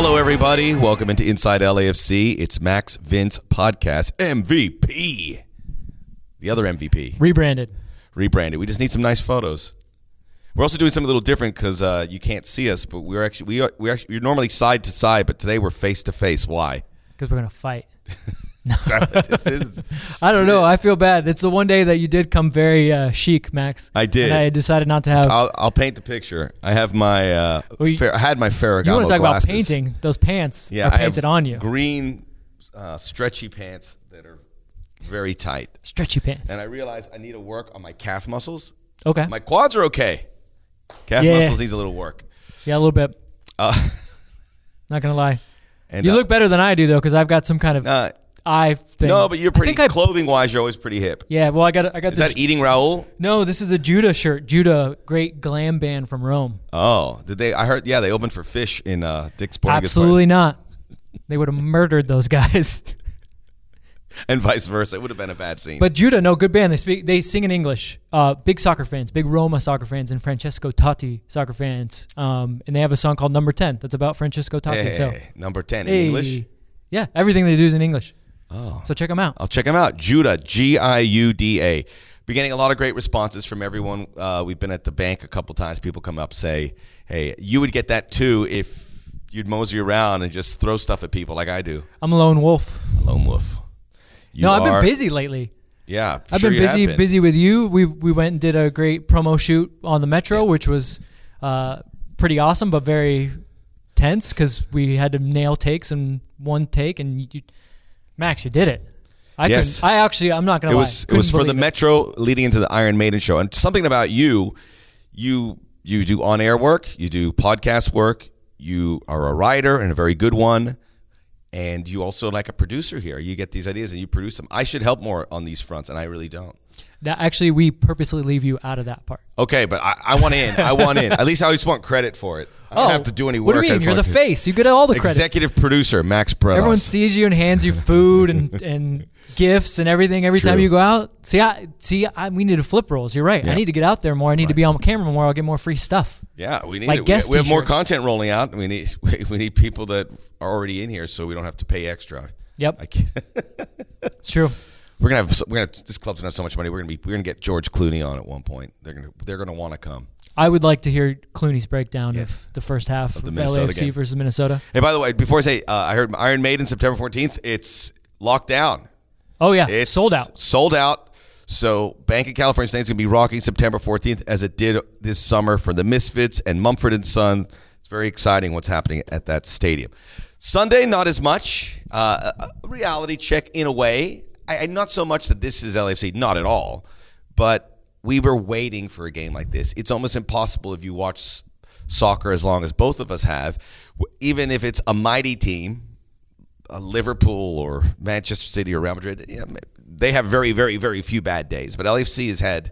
Hello, everybody. Welcome into Inside LAFC. It's Max Vince Podcast MVP. The other MVP. Rebranded. Rebranded. We just need some nice photos. We're also doing something a little different because uh, you can't see us, but we're actually we are we actually you're normally side to side, but today we're face to face. Why? Because we're gonna fight. Is that what this is? I don't know. I feel bad. It's the one day that you did come very uh, chic, Max. I did. And I decided not to have. I'll, I'll paint the picture. I have my uh, Well, you- Fer- I had my Ferragamo you want to talk glasses. about painting? Those pants Yeah, are painted on you. Green, uh, stretchy pants that are very tight. Stretchy pants. And I realized I need to work on my calf muscles. okay. My quads are okay. Calf Yeah. muscles needs a little work. yeah, a little bit. Uh, Not gonna lie. and You uh, look better than I do though, because I've got some kind of uh, eye thing. no, but you're I pretty think I- clothing wise. You're always pretty hip. Yeah. Well, I got. I got Is the. that eating Raul? no, this is a Giuda shirt. Giuda, great glam band from Rome. Oh, did they? I heard. Yeah, they opened for Phish in uh, Dick's Sporting Goods Absolutely not. They would have murdered those guys. And vice versa. It would have been a bad scene. But Giuda, no good band. They speak, they sing in English. Uh, big soccer fans, big Roma soccer fans, and Francesco Totti soccer fans. Um, and they have a song called Number Ten that's about Francesco Totti. hey, so, number ten in hey. English. Yeah, everything they do is in English. Oh. So check them out. I'll check them out. Giuda, G I U D A. Been getting a lot of great responses from everyone. Uh, we've been at the bank a couple times. People come up say, "Hey, you would get that too if you'd mosey around and just throw stuff at people like I do." I'm a lone wolf. A Lone wolf. You no, I've been busy lately. Yeah, I've sure been busy, been. busy with you. We we went and did a great promo shoot on the Metro, which was uh, pretty awesome, but very tense because we had to nail takes in one take. And you, Max, you did it. I Yes. I actually, I'm not gonna It lie. was it was for the it. Metro leading into the Iron Maiden show, and something about you, you you do on air work, you do podcast work, you are a writer and a very good one, and you also like a producer here. You get these ideas and you produce them. I should help more on these fronts, and I really don't. That actually, we purposely leave you out of that part. Okay, but I, I want in. I want in. At least I just want credit for it. I don't oh, have to do any work. Oh, What do you mean? You're the want face. You get all the credit. Executive producer Max Bretos. Everyone sees you and hands you food and and gifts and everything every time you go out. See, I see. I, we need to flip roles. You're right. Yeah. I need to get out there more. I need to be on camera more. I'll get more free stuff. Yeah, we need Like. We- we, have more content rolling out. We need we need people that are already in here, so we don't have to pay extra. Yep, it's true. We're gonna have we're gonna this club's gonna have so much money. We're gonna be we're gonna get George Clooney on at one point. They're gonna they're gonna want to come. I would like to hear Clooney's breakdown Yeah. of the first half of, the Minnesota LAFC game. versus Minnesota. Hey, by the way, before I say, uh, I heard Iron Maiden September fourteenth. It's locked down. Oh yeah, It's sold out. Sold out. So Banc of California State's gonna be rocking September fourteenth as it did this summer for the Misfits and Mumford and Son. It's very exciting what's happening at that stadium. Sunday, not as much. Uh, reality check in a way. I, not so much that this is LAFC, not at all. But we were waiting for a game like this. It's almost impossible if you watch soccer as long as both of us have, even if it's a mighty team uh, Liverpool or Manchester City or Real Madrid, yeah, they have very, very, very few bad days. But LAFC has had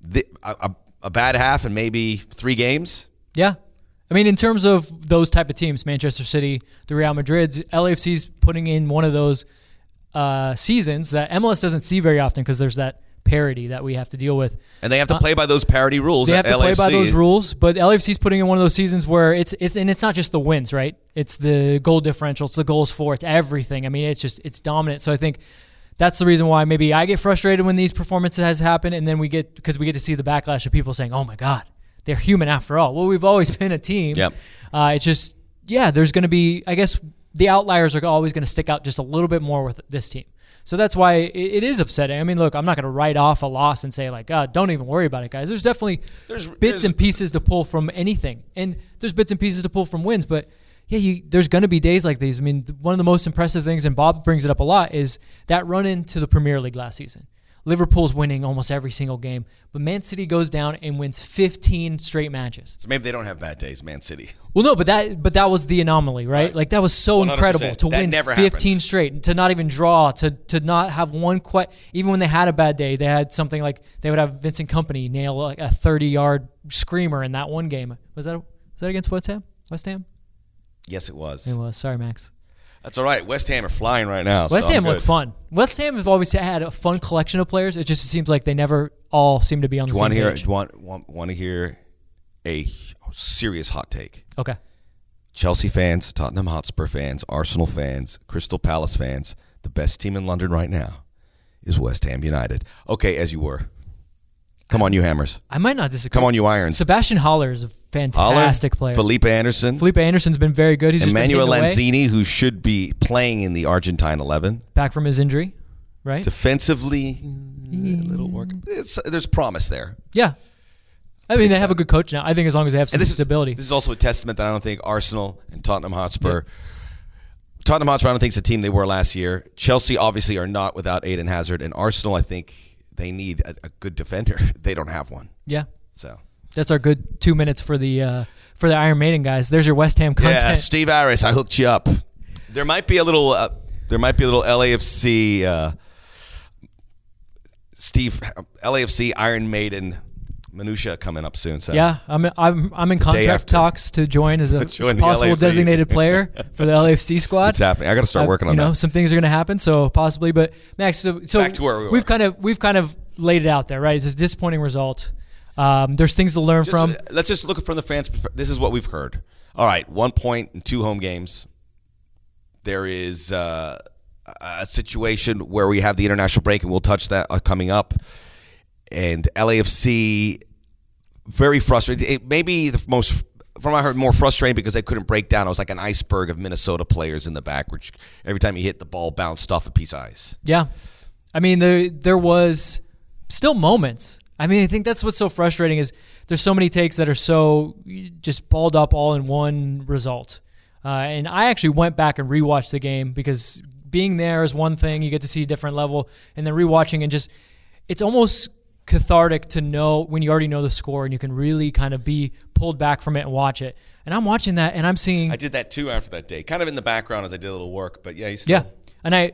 the, a, a, a bad half and maybe three games. Yeah. I mean, in terms of those type of teams, Manchester City, the Real Madrids, LAFC's putting in one of those uh, seasons that MLS doesn't see very often because there's that parity that we have to deal with. And they have to play by those parity rules. Uh, They have to play by those rules, but LAFC's putting in one of those seasons where it's it's and it's not just the wins, right? It's the goal differential, it's the goals for, it's everything. I mean, it's just it's dominant. So I think that's the reason why maybe I get frustrated when these performances happen, and then we get because we get to see the backlash of people saying, "Oh my God, they're human after all." Well, we've always been a team. Yep. Uh, it's just yeah, there's going to be I guess the outliers are always going to stick out just a little bit more with this team. So that's why it, is upsetting. I mean, look, I'm not going to write off a loss and say like, God, don't even worry about it, guys. There's definitely There's- bits there's- and pieces to pull from anything, and there's bits and pieces to pull from wins. But yeah, you, there's going to be days like these. I mean, one of the most impressive things, and Bob brings it up a lot, is that run into the Premier League last season. Liverpool's winning almost every single game, but Man City goes down and wins 15 straight matches. So maybe they don't have bad days, Man City. Well, no, but that but that was the anomaly, right? Right. Like that was so 100%. incredible to That win never 15 happens. straight, to not even draw, to to not have one quite. Even when they had a bad day, they had something like they would have Vincent Kompany nail like a 30 yard screamer in that one game. Was that was that against West Ham? West Ham? Yes, it was. It was. Sorry, Max. That's all right. West Ham are flying right now. West so Ham look fun. West Ham have always had a fun collection of players. It just seems like they never all seem to be on the Do want same hear? page. Do you want, want want to hear a serious hot take? Okay. Chelsea fans, Tottenham Hotspur fans, Arsenal fans, Crystal Palace fans, the best team in London right now is West Ham United. Okay, as you were. Come on, you hammers. I might not disagree. Come on, you irons. Sébastien Haller is a fantastic player. Felipe Anderson, Felipe Anderson's been very good. He's Emmanuel hitting away, Lanzini, who should be playing in the Argentine 11. back from his injury, right? Defensively, eh, a little work. It's, there's promise there. yeah. I mean, they have a good coach now. I think as long as they have some And this stability. is this is also a testament that I don't think Arsenal and Tottenham Hotspur. Tottenham Hotspur, I don't think is the team they were last year. Chelsea obviously are not without Eden Hazard, and Arsenal, I think they need a, a good defender. They don't have one. yeah. So That's our good two minutes for the uh, for the Iron Maiden guys. There's your West Ham content. yeah, Steve Harris, I hooked you up. There might be a little. Uh, there might be a little LAFC. Uh, Steve LAFC Iron Maiden minutia coming up soon. So Yeah, I'm I'm I'm in contract talks to join as a Join possible designated player for the LAFC squad. it's happening. I got to start Uh, working you on know, that. some things are going to happen, so possibly. But Max, so, so Back to where we were. we've kind of we've kind of laid it out there, right? It's a disappointing result. Um, there's things to learn Just, from. uh, let's just look from the fans. This is what we've heard. All right, one point in two home games. There is uh, a situation where we have the international break, and we'll touch that uh, coming up. And LAFC very frustrated. It may be the most, from what I heard, more frustrating because they couldn't break down. It was like an iceberg of Minnesota players in the back, which every time he hit the ball, bounced off a piece of ice. Yeah, I mean there there was still moments. I mean, I think that's what's so frustrating is there's so many takes that are so just balled up all in one result. Uh, and I actually went back and rewatched the game because being there is one thing you get to see a different level, and then rewatching and just it's almost cathartic to know when you already know the score and you can really kind of be pulled back from it and watch it. And I'm watching that and I'm seeing I did that too after that day, kind of in the background as I did a little work. But yeah, you still, yeah, and I,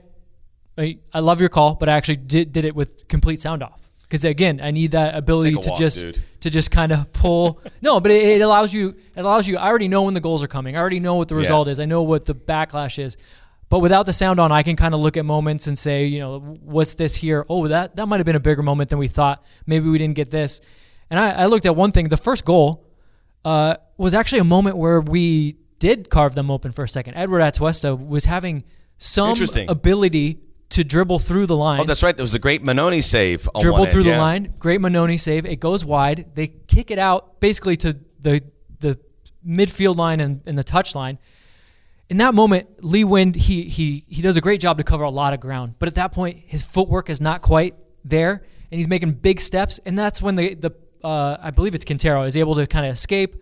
I, I love your call, but I actually did, did it with complete sound off because again, I need that ability to walk, just dude. to just kind of pull. no, but it, it allows you. It allows you. I already know when the goals are coming. I already know what the result is. I know what the backlash is. But without the sound on, I can kind of look at moments and say, you know, what's this here? Oh, that that might have been a bigger moment than we thought. Maybe we didn't get this. And I, I looked at one thing. The first goal uh, was actually a moment where we did carve them open for a second. Eduard Atuesta was having some Interesting. ability to dribble through the line. Oh, that's right. There was the great Mannone save. On dribble one end, through the yeah. line. Great Mannone save. It goes wide. They kick it out basically to the the midfield line and, and the touch line. In that moment, Lee Nguyen he he he does a great job to cover a lot of ground. But at that point, his footwork is not quite there, and he's making big steps. And that's when the the uh, I believe it's Quintero is able to kind of escape.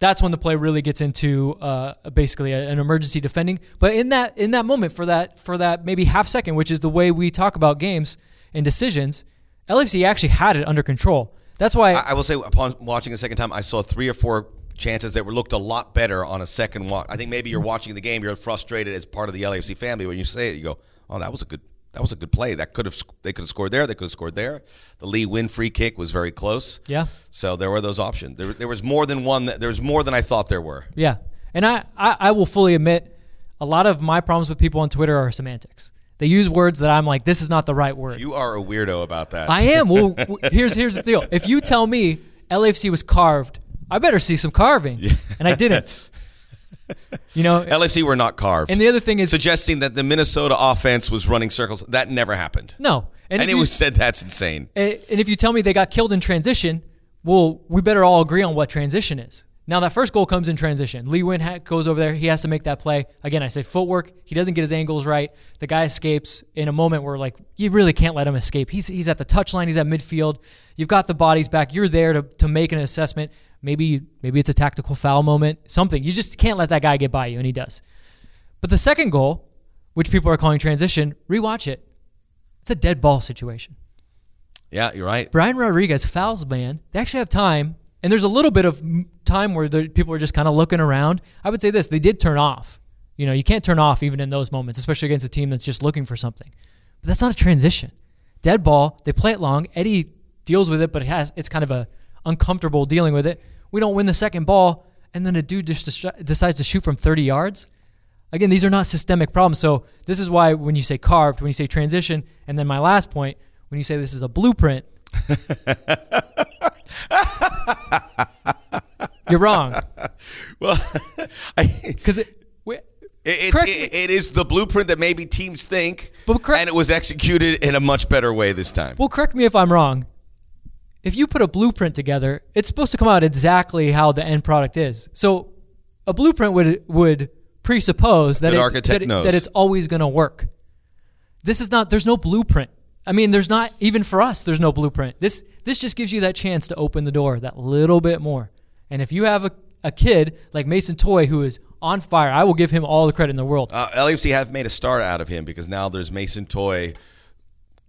That's when the play really gets into uh, basically an emergency defending. But in that in that moment, for that for that maybe half second, which is the way we talk about games and decisions, LFC actually had it under control. That's why I, I will say, upon watching a second time, I saw three or four chances that were looked a lot better on a second walk. I think maybe you're watching the game, you're frustrated as part of the LAFC family. When you say it, you go, "Oh, that was a good." That was a good play. That could have they could have scored there. They could have scored there. The Lee Nguyen free kick was very close. Yeah. So there were those options. There, there was more than one. That, there was more than I thought there were. Yeah. And I, I, I will fully admit a lot of my problems with people on Twitter are semantics. They use words that I'm like, this is not the right word. You are a weirdo about that. I am. Well, here's here's the deal. If you tell me LAFC was carved, I better see some carving. yeah. And I didn't. You know, LFC were not carved. and the other thing is suggesting that the Minnesota offense was running circles. That never happened. no. And, if Anyone you, who said that's insane. and if you tell me they got killed in transition, well, we better all agree on what transition is. Now that first goal comes in transition. Lee Nguyen goes over there. He has to make that play. Again, I say footwork. He doesn't get his angles right. The guy escapes in a moment where like you really can't let him escape. He's he's at the touchline. He's at midfield. You've got the bodies back. You're there to, to make an assessment. Maybe maybe it's a tactical foul moment. Something you just can't let that guy get by you, and he does. But the second goal, which people are calling transition, rewatch it. It's a dead ball situation. Yeah, you're right. Brian Rodriguez fouls man. They actually have time, and there's a little bit of time where the, people are just kind of looking around. I would say this: they did turn off. You know, you can't turn off even in those moments, especially against a team that's just looking for something. But that's not a transition. Dead ball. They play it long. Eddie deals with it, but it has it's kind of a uncomfortable dealing with it. We don't win the second ball, and then a dude just decides to shoot from 30 yards. Again, these are not systemic problems. So this is why when you say carved, when you say transition, and then my last point, when you say this is a blueprint, You're wrong. Well, Because it, It, it's, it, it is the blueprint that maybe teams think, But correct- and it was executed in a much better way this time. well, correct me if I'm wrong. If you put a blueprint together, it's supposed to come out exactly how the end product is. So, a blueprint would would presuppose that it's, that, it- that it's always going to work. This is not. There's no blueprint. I mean, there's not even for us. There's no blueprint. This this just gives you that chance to open the door that little bit more. And if you have a, a kid like Mason Toye who is on fire, I will give him all the credit in the world. Uh, LAFC have made a star out of him because now there's Mason Toye.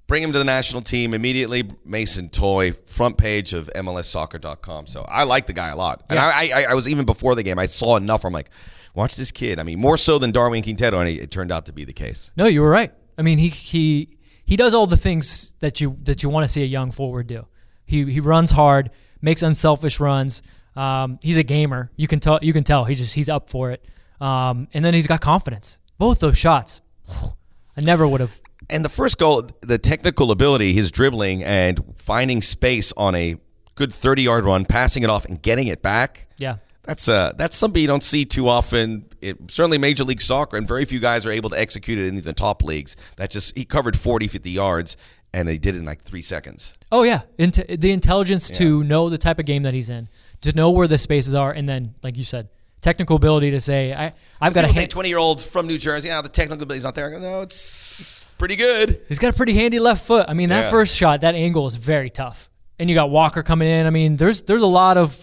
Bring him to the national team immediately. Mason Toye, front page of MLSsoccer.com. So I like the guy a lot. And Yeah. I, I, I was even before the game, I saw enough. I'm like, watch this kid. I mean, more so than Darwin Quintero, and it, it turned out to be the case. No, you were right. I mean, he he he does all the things that you that you want to see a young forward do. He he runs hard, makes unselfish runs. Um, he's a gamer. You can tell. You can tell. He just he's up for it. Um, and then he's got confidence. Both those shots, I never would have. And the first goal, the technical ability, his dribbling and finding space on a good 30 yard run, passing it off and getting it back. Yeah, That's uh, that's something you don't see too often. It, certainly Major League Soccer, and very few guys are able to execute it in the top leagues. That just he covered 40, 50 yards, and he did it in like three seconds. Oh yeah, the intelligence to know the type of game that he's in, to know where the spaces are, and then, like you said, technical ability to say, I I've got a People say 20 year olds from New Jersey. Yeah, the technical ability's not there. I go, no, it's, it's pretty good. He's got a pretty handy left foot. I mean, that Yeah. first shot, that angle is very tough. And you got Walker coming in. I mean, there's there's a lot of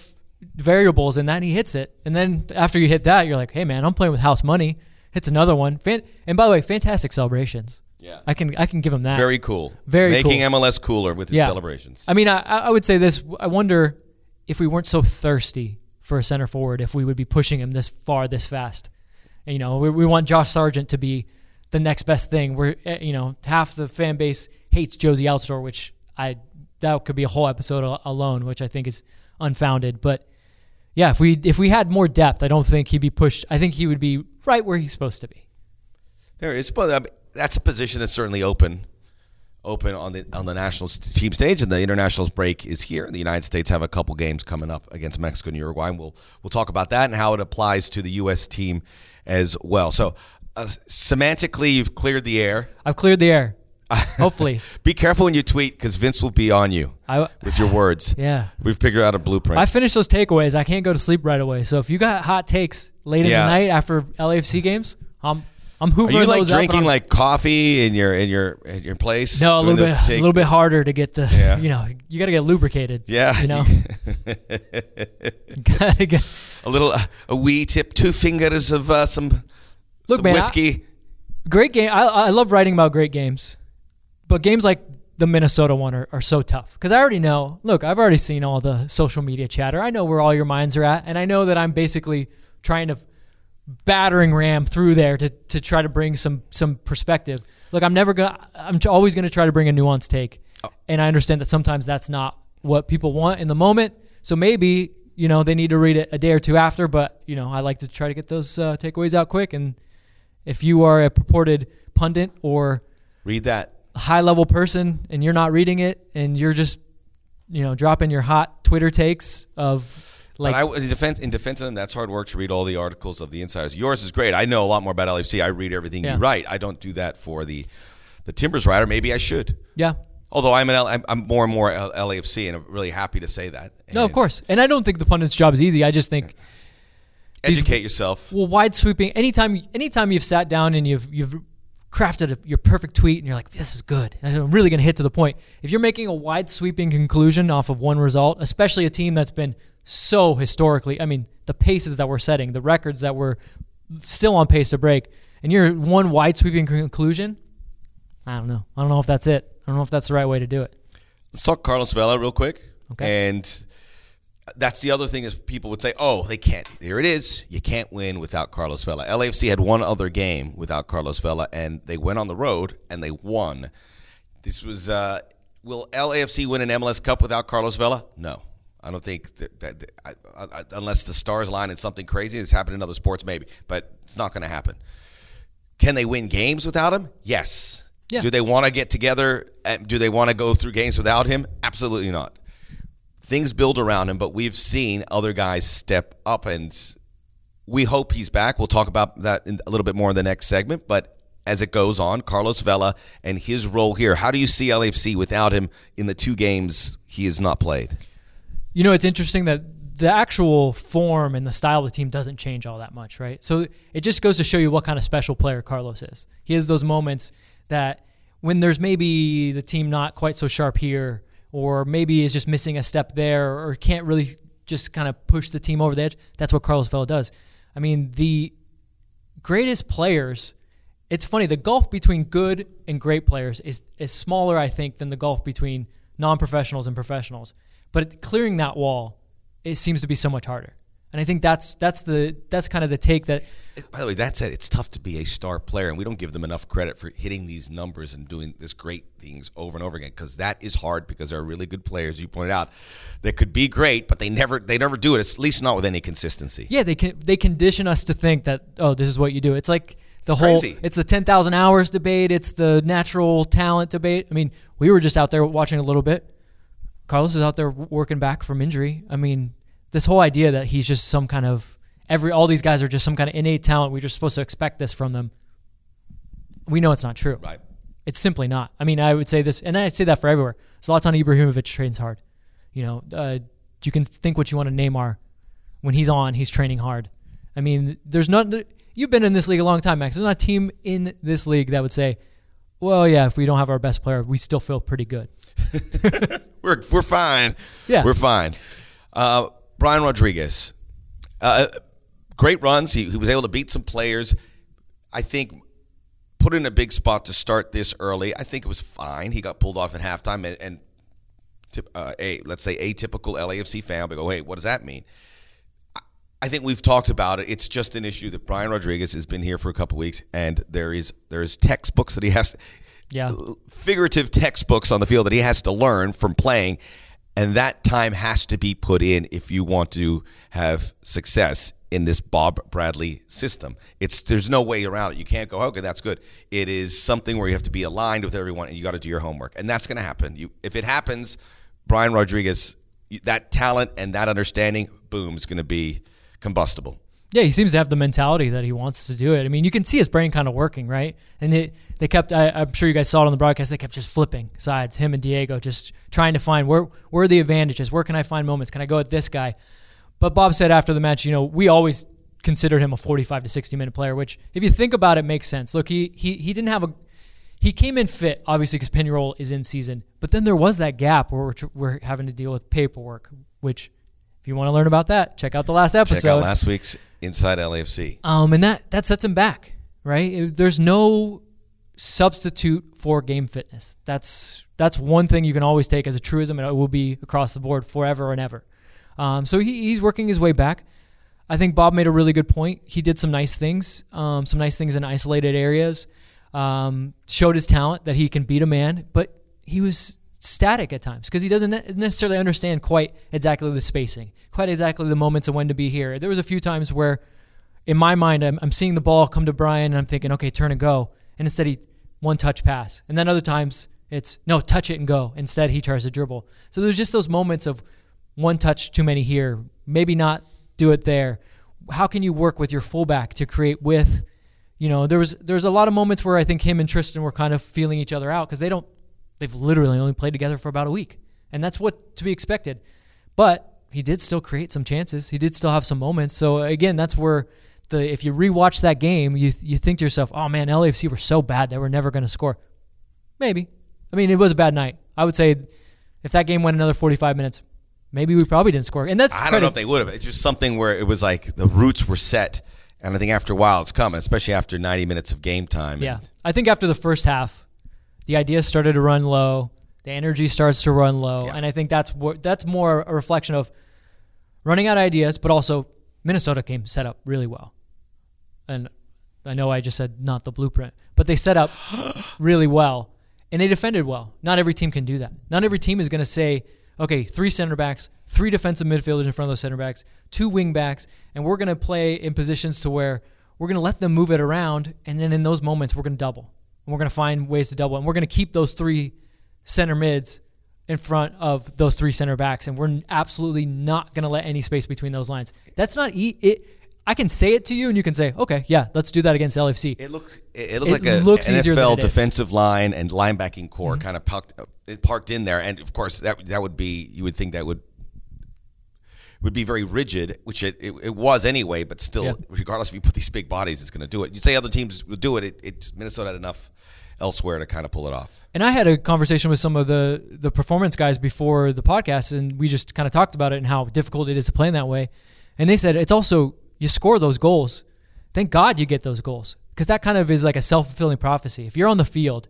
variables in that. And he hits it, and then after you hit that, you're like, hey man, I'm playing with house money. Hits another one. Fan- and by the way, fantastic celebrations. Yeah. I can I can give him that. Very cool. Very Making cool. MLS cooler with his Yeah. celebrations. I mean, I, I would say this. I wonder if we weren't so thirsty for a center forward, if we would be pushing him this far, this fast. And, you know, we, we want Josh Sargent to be the next best thing. We're, eh, you know, half the fan base hates Jozy Altidore, which I that could be a whole episode alone, which I think is unfounded. But yeah, if we if we had more depth, I don't think he'd be pushed. I think he would be right where he's supposed to be. There is, but that's a position that's certainly open, open on the on the national team stage, and the internationals break is here. The United States have a couple games coming up against Mexico and Uruguay, and we'll we'll talk about that and how it applies to the U.S. team as well. So, uh, semantically, you've cleared the air. I've cleared the air. Hopefully, Be careful when you tweet because Vince will be on you I with your words. yeah. We've figured out a blueprint. I finish those takeaways. I can't go to sleep right away. So if you got hot takes late in the night after LAFC games, I'm I'm hoovering Are you like drinking like coffee in your in your in your place? no a little bit those a little bit harder to get the Yeah. you know you got to get lubricated. Yeah. you know, gotta get a little a wee tip, two fingers of uh, some Look, some man, I- great game. I I love writing about great games, but games like the Minnesota one are, are so tough because I already know. Look, I've already seen all the social media chatter. I know where all your minds are at, and I know that I'm basically trying to battering ram through there to, to try to bring some some perspective. Look, I'm never gonna. I'm always gonna try to bring a nuanced take, and I understand that sometimes that's not what people want in the moment. So maybe you know they need to read it a day or two after. But you know I like to try to get those uh, takeaways out quick. And if you are a purported pundit or Read that. high level person and you're not reading it and you're just you know dropping your hot Twitter takes of like but I, in defense, in defense of them, that's hard work to read all the articles of the insiders. Yours is great. I know a lot more about LFC. I read everything Yeah. you write. I don't do that for the the Timbers writer. Maybe I should. yeah. Although I'm an L, I'm, more and more LAFC, and I'm really happy to say that. No, of course. And I don't think the pundit's job is easy. I just think Educate yourself. well, wide sweeping. Anytime, anytime you've sat down and you've you've crafted a, your perfect tweet and you're like, this is good. I'm really going to hit to the point. If you're making a wide sweeping conclusion off of one result, especially a team that's been so historically, I mean, the paces that we're setting, the records that we're still on pace to break, and you're one wide sweeping conclusion. I don't know. I don't know if that's it. I don't know if that's the right way to do it. Let's talk Carlos Vela real quick. Okay. And that's the other thing is people would say, "Oh, they can't." There it is. You can't win without Carlos Vela. LAFC had one other game without Carlos Vela, and they went on the road and they won. This was. Uh, will LAFC win an MLS Cup without Carlos Vela? No. I don't think that, that, that- I, I, unless the stars line and something crazy. It's happened in other sports, maybe, but it's not going to happen. Can they win games without him? Yes. Yeah. Do they want to get together? Uh, Do they want to go through games without him? Absolutely not. Things build around him, but we've seen other guys step up, and we hope he's back. We'll talk about that a little bit more in the next segment, but. As it goes on, Carlos Vela and his role here. How do you see LAFC without him in the two games he has not played? You know, it's interesting that the actual form and the style of the team doesn't change all that much, right? So it just goes to show you what kind of special player Carlos is. He has those moments that when there's maybe the team not quite so sharp here, or maybe is just missing a step there, or can't really just kind of push the team over the edge. That's what Carlos Vela does. I mean, the greatest players. It's funny. The gulf between good and great players is is smaller, I think, than the gulf between non-professionals and professionals. But clearing that wall, it seems to be so much harder. And I think that's that's the that's kind of the take that. By the way, that said, it's tough to be a star player, and we don't give them enough credit for hitting these numbers and doing this great things over and over again because that is hard. Because there are really good players you pointed out that could be great, but they never they never do it. At least not with any consistency. Yeah, they can they condition us to think that oh, this is what you do. It's like the it's whole crazy. it's the 10,000 hours debate, it's the natural talent debate. I mean, we were just out there watching a little bit. Carlos is out there working back from injury. I mean, this whole idea that he's just some kind of every all these guys are just some kind of innate talent. We're just supposed to expect this from them. We know it's not true. Right. It's simply not. I mean, I would say this, and I say that for everywhere. Zlatan Ibrahimovic trains hard. You know, uh, you can think what you want to Neymar. When he's on, he's training hard. I mean, there's not. You've been in this league a long time, Max. There's not a team in this league that would say, "Well, yeah, if we don't have our best player, we still feel pretty good." we're we're fine. Yeah, we're fine. Uh, Brian Rodriguez, uh, great runs. He, he was able to beat some players. I think put in a big spot to start this early. I think it was fine. He got pulled off at halftime, and, and uh, a let's say atypical LAFC fan would go, "Hey, what does that mean?" I think we've talked about it. It's just an issue that Brian Rodriguez has been here for a couple weeks, and there is there is textbooks that he has, yeah, figurative textbooks on the field that he has to learn from playing and that time has to be put in if you want to have success in this Bob Bradley system. It's there's no way around it. You can't go, okay, that's good. It is something where you have to be aligned with everyone and you got to do your homework. And that's going to happen. You if it happens, Brian Rodriguez that talent and that understanding, boom, is going to be combustible. Yeah, he seems to have the mentality that he wants to do it. I mean, you can see his brain kind of working, right? And it, they kept, I, am sure you guys saw it on the broadcast, they kept just flipping sides, him and Diego, just trying to find where, where are the advantages? Where can I find moments? Can I go at this guy? But Bob said after the match, you know, we always considered him a 45 to 60 minute player, which, if you think about it, makes sense. Look, he, he, he didn't have a, he came in fit, obviously, because Penarol is in season. But then there was that gap where we're, we're having to deal with paperwork, which if you want to learn about that, check out the last episode. Check out last week's Inside LAFC. Um, and that that sets him back, right? There's no substitute for game fitness. That's that's one thing you can always take as a truism, and it will be across the board forever and ever. Um, so he, he's working his way back. I think Bob made a really good point. He did some nice things, um, some nice things in isolated areas. Um, showed his talent that he can beat a man, but he was static at times because he doesn't necessarily understand quite exactly the spacing, quite exactly the moments of when to be here. There was a few times where, in my mind, I'm, I'm seeing the ball come to Brian and I'm thinking, okay, turn and go, and instead he one touch pass, and then other times it's no touch it and go. Instead he tries to dribble. So there's just those moments of one touch too many here, maybe not do it there. How can you work with your fullback to create width? You know, there was there's a lot of moments where I think him and Tristan were kind of feeling each other out because they don't They've literally only played together for about a week. And that's what to be expected. But he did still create some chances. He did still have some moments. So again, that's where the if you rewatch that game, you you think to yourself, "Oh man, LAFC were so bad they were never going to score." Maybe. I mean, it was a bad night. I would say if that game went another 45 minutes, maybe we probably didn't score. And that's I don't know if they would have. It's just something where it was like the roots were set. And I think after a while it's coming, especially after 90 minutes of game time. Yeah. I think after the first half, the ideas started to run low, the energy starts to run low, yeah. and I think that's what that's more a reflection of running out of ideas, but also Minnesota came set up really well, and I know I just said not the blueprint, but they set up really well and they defended well. Not every team can do that. Not every team is going to say, okay, three center backs, three defensive midfielders in front of those center backs, two wing backs, and we're going to play in positions to where we're going to let them move it around, and then in those moments we're going to double and we're going to find ways to double. And we're going to keep those three center mids in front of those three center backs, and we're absolutely not going to let any space between those lines. That's not e- it. I can say it to you, and you can say, "Okay, yeah, let's do that against LFC." It looked it, looked It like a looks easier than NFL is. Mm-hmm. defensive line and linebacking corps kind of parked, parked in there, and of course that that would be you would think that would would be very rigid, which it, it, it was anyway. But still, Yeah. regardless if you put these big bodies, it's going to do it. You say other teams will do it, it, it Minnesota had enough elsewhere to kind of pull it off. And I had a conversation with some of the the performance guys before the podcast, and we just kind of talked about it and how difficult it is to play in that way. And they said it's also you score those goals. Thank God you get those goals because that kind of is like a self fulfilling prophecy. If you're on the field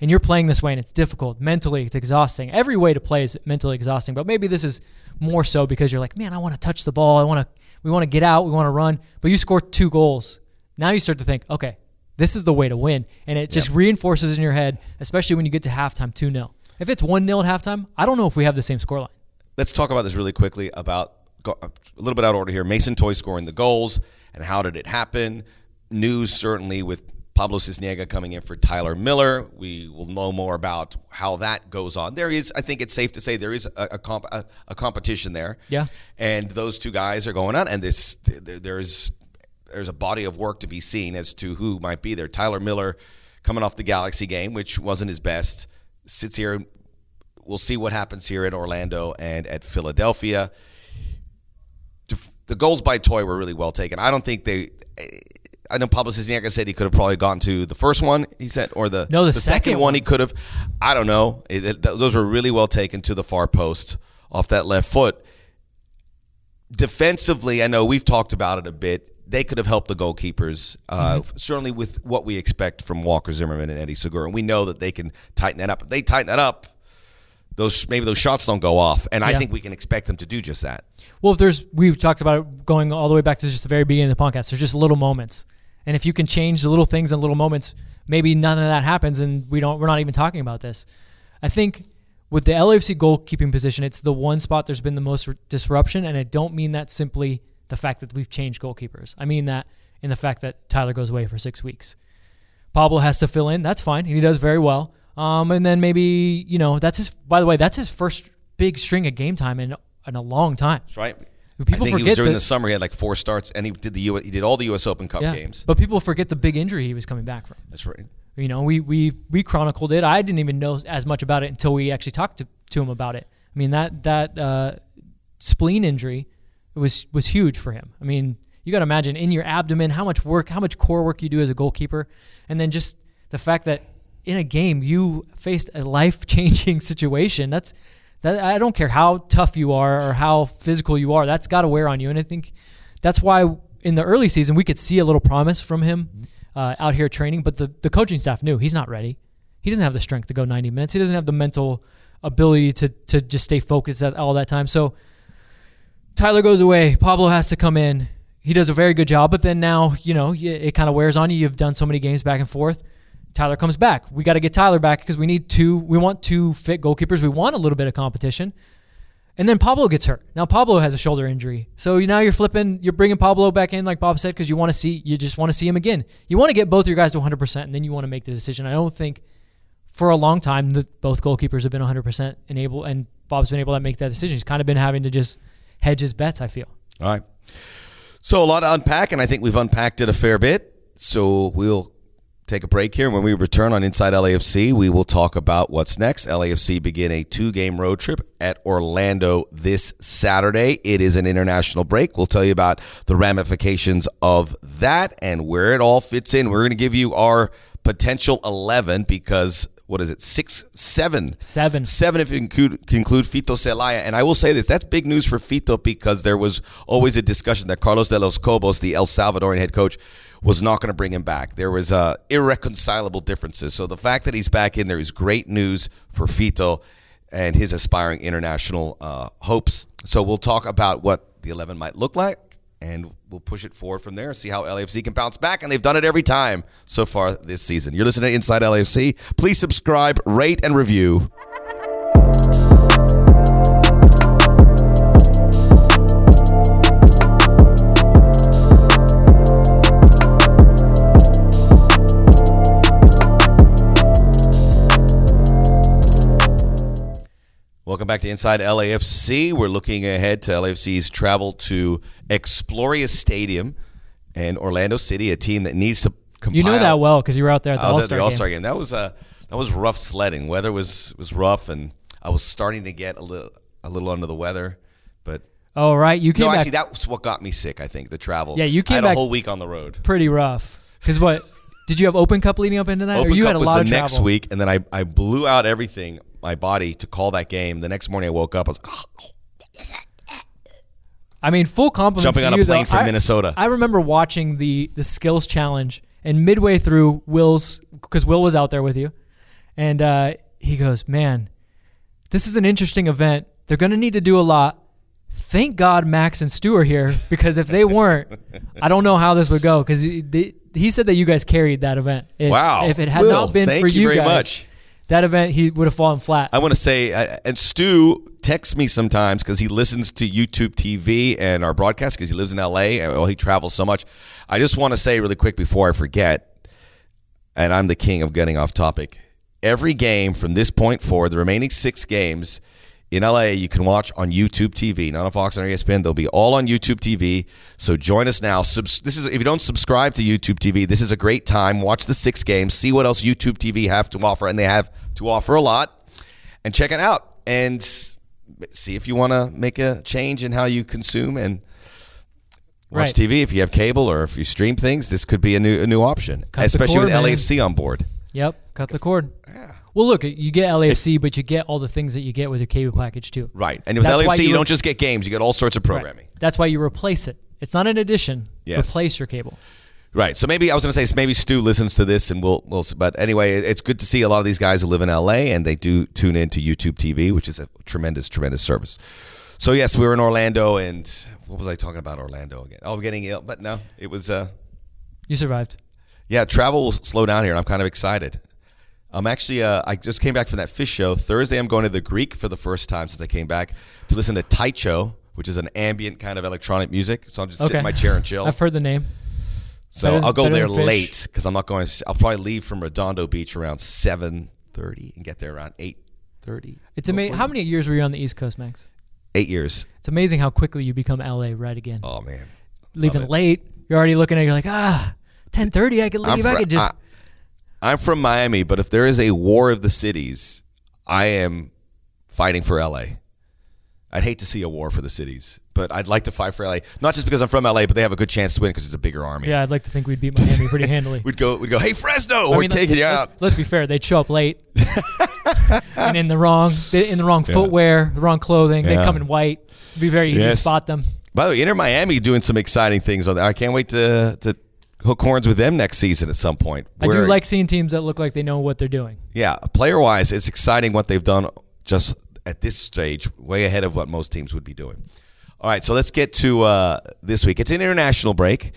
and you're playing this way and it's difficult mentally, it's exhausting. Every way to play is mentally exhausting, but maybe this is more so because you're like, man, I want to touch the ball. I want to. We want to get out. We want to run. But you score two goals. Now you start to think, okay, this is the way to win. And it just reinforces in your head, especially when you get to halftime 2 0. If it's 1 0 at halftime, I don't know if we have the same scoreline. Let's talk about this really quickly about a little bit out of order here. Mason Toye scoring the goals and how did it happen? News certainly with Pablo Sisniega coming in for Tyler Miller. We will know more about how that goes on. There is, I think it's safe to say, there is a, a, comp, a, a competition there. Yeah. and those two guys are going on, and this there's there's a body of work to be seen as to who might be there. Tyler Miller, coming off the Galaxy game, which wasn't his best, sits here. We'll see what happens here in Orlando and at Philadelphia. The goals by Toye were really well taken. I don't think they. I know Pablo Sisniega said he could have probably gone to the first one. He said, or the No, the second, second one he could have. I don't know. It, it- those were really well taken to the far post off that left foot. Defensively, I know we've talked about it a bit. They could have helped the goalkeepers, uh, Mm-hmm. certainly with what we expect from Walker Zimmerman and Eddie Segura. And we know that they can tighten that up. If they tighten that up, those maybe those shots don't go off. And I think we can expect them to do just that. Well, if there's, we've talked about it going all the way back to just the very beginning of the podcast. There's just little moments, and if you can change the little things and little moments, maybe none of that happens, and we don't. We're not even talking about this. I think with the LAFC goalkeeping position, it's the one spot there's been the most disruption, and I don't mean that simply the fact that we've changed goalkeepers. I mean that in the fact that Tyler goes away for six weeks. Pablo has to fill in. That's fine. He does very well. Um, and then maybe you know that's his. By the way, that's his first big string of game time in in a long time. That's right. People I think he forget was during that- the summer. He had like four starts, and he did the U. He did all the U.S. Open Cup Yeah. games. But people forget the big injury he was coming back from. That's right. You know, we we we chronicled it. I didn't even know as much about it until we actually talked to, to him about it. I mean that that uh, spleen injury was was huge for him. I mean, you got to imagine in your abdomen how much work, how much core work you do as a goalkeeper, and then just the fact that in a game you faced a life changing situation. That's that I don't care how tough you are or how physical you are. That's got to wear on you, and I think that's why in the early season we could see a little promise from him uh, out here training, but the, the coaching staff knew he's not ready. He doesn't have the strength to go 90 minutes. He doesn't have the mental ability to to just stay focused at all that time. So Tyler goes away. Pablo has to come in. He does a very good job, but then now you know it kind of wears on you. You've done so many games back and forth. Tyler comes back. We got to get Tyler back because we need two. We want two fit goalkeepers. We want a little bit of competition. And then Pablo gets hurt. Now Pablo has a shoulder injury, so now you're flipping. You're bringing Pablo back in, like Bob said, because you want to see. You just want to see him again. You want to get both your guys to 100, percent and then you want to make the decision. I don't think for a long time that both goalkeepers have been 100 percent and able, and Bob's been able to make that decision. He's kind of been having to just hedge his bets. I feel. All right. So a lot to unpack, and I think we've unpacked it a fair bit. So we'll take a break here. When we return on Inside LAFC, we will talk about what's next. LAFC begin a two-game road trip at Orlando this Saturday. It is an international break. We'll tell you about the ramifications of that and where it all fits in. We're going to give you our potential 11 because what is it? Six, seven, Seven. Seven if you include, include Fito Zelaya. And I will say this, that's big news for Fito because there was always a discussion that Carlos de los Cobos, the El Salvadorian head coach, was not going to bring him back. There was uh, irreconcilable differences. So the fact that he's back in there is great news for Fito and his aspiring international uh, hopes. So we'll talk about what the 11 might look like and we'll push it forward from there. See how LAFC can bounce back, and they've done it every time so far this season. You're listening to Inside LAFC. Please subscribe, rate, and review. Welcome back to Inside LAFC. We're looking ahead to LAFC's travel to Exploria Stadium in Orlando City, a team that needs to compile. You know that well because you were out there at the I was All at the Star All game. Star game. That was uh, that was rough sledding. Weather was was rough, and I was starting to get a little a little under the weather. But Oh right, you came no, back actually, that's what got me sick. I think the travel. Yeah, you I came had back- a whole week on the road. pretty rough. Because what? Did you have Open Cup leading up into that, Open or you Cup had a was lot the of next week, and then I, I blew out everything, my body, to call that game. The next morning, I woke up. I was like, "Oh, I mean, full compliments Jumping to on a you, plane though. from I- Minnesota. I remember watching the the skills challenge, and midway through, Will's because Will was out there with you, and uh, he goes, "Man, this is an interesting event. They're going to need to do a lot. Thank God Max and Stu are here because if they weren't, I don't know how this would go. Because he, he said that you guys carried that event. If, Wow. If it had Will, not been for you you, very guys, much. That event he would have fallen flat. I want to say, uh, and Stu texts me sometimes because he listens to YouTube TV and our broadcast because he lives in LA and well, he travels so much. I just want to say really quick before I forget, and I'm the king of getting off topic. Every game from this point forward, the remaining six games in LA, you can watch on YouTube TV, not on Fox or ESPN. They'll be all on YouTube TV. So join us now. Subs- this is if you don't subscribe to YouTube TV, this is a great time. Watch the six games, see what else YouTube TV have to offer, and they have to offer a lot and check it out and see if you want to make a change in how you consume and watch Right. TV. If you have cable or if you stream things, this could be a new a new option, Cut especially cord, with man. LAFC on board. Yep, cut the cord. Well, look, you get LAFC, but you get all the things that you get with your cable package too. Right, and with That's LAFC, you, you don't just get games; you get all sorts of Right. programming. That's why you replace it. It's not an addition. Yes. Replace your cable. Right. So maybe I was going to say maybe Stu listens to this and we'll we'll. But anyway, it's good to see a lot of these guys who live in LA and they do tune in to YouTube TV, which is a tremendous tremendous service. So yes, we were in Orlando and what was I talking about Orlando again? Oh, getting ill, but no, it was. uh You survived. Yeah, travel will slow down here, and I'm kind of excited. I'm actually, uh, I just came back from that Phish show. Thursday, I'm going to the Greek for the first time since I came back to listen to Tycho, which is an ambient kind of electronic music. So I'll just sit Okay. in my chair and chill. I've heard the name. so better- I'll go there late because I'm not going. I'll probably leave from Redondo Beach around 7:30 and get there around 8:30. It's amazing. How many years were you on the East Coast, Max? Eight years. It's amazing how quickly you become LA right again. Oh man. Leaving late, you're already looking at. it, You're like, ah, 10:30. I could leave. I could just. I, am from Miami, but if there is a war of the cities, I am fighting for LA. I'd hate to see a war for the cities, but I'd like to fight for LA. Not just because I'm from LA, but they have a good chance to win because it's a bigger army. yeah, I'd like to think we'd beat Miami pretty handily. We'd go, we'd go. Hey Fresno, I we're mean, taking you let's, out. Let's be fair. They'd show up late and in the wrong, in the wrong footwear, the wrong clothing. They'd come in white. It'd be very easy Yes. to spot them. By the way, Inter Miami doing some exciting things on there. I can't wait to to hook horns with them next season at some point. I do like seeing teams that look like they know what they're doing. Yeah, player wise, it's exciting what they've done just at this stage, way ahead of what most teams would be doing. All right, so let's get to uh, this week. It's an international break,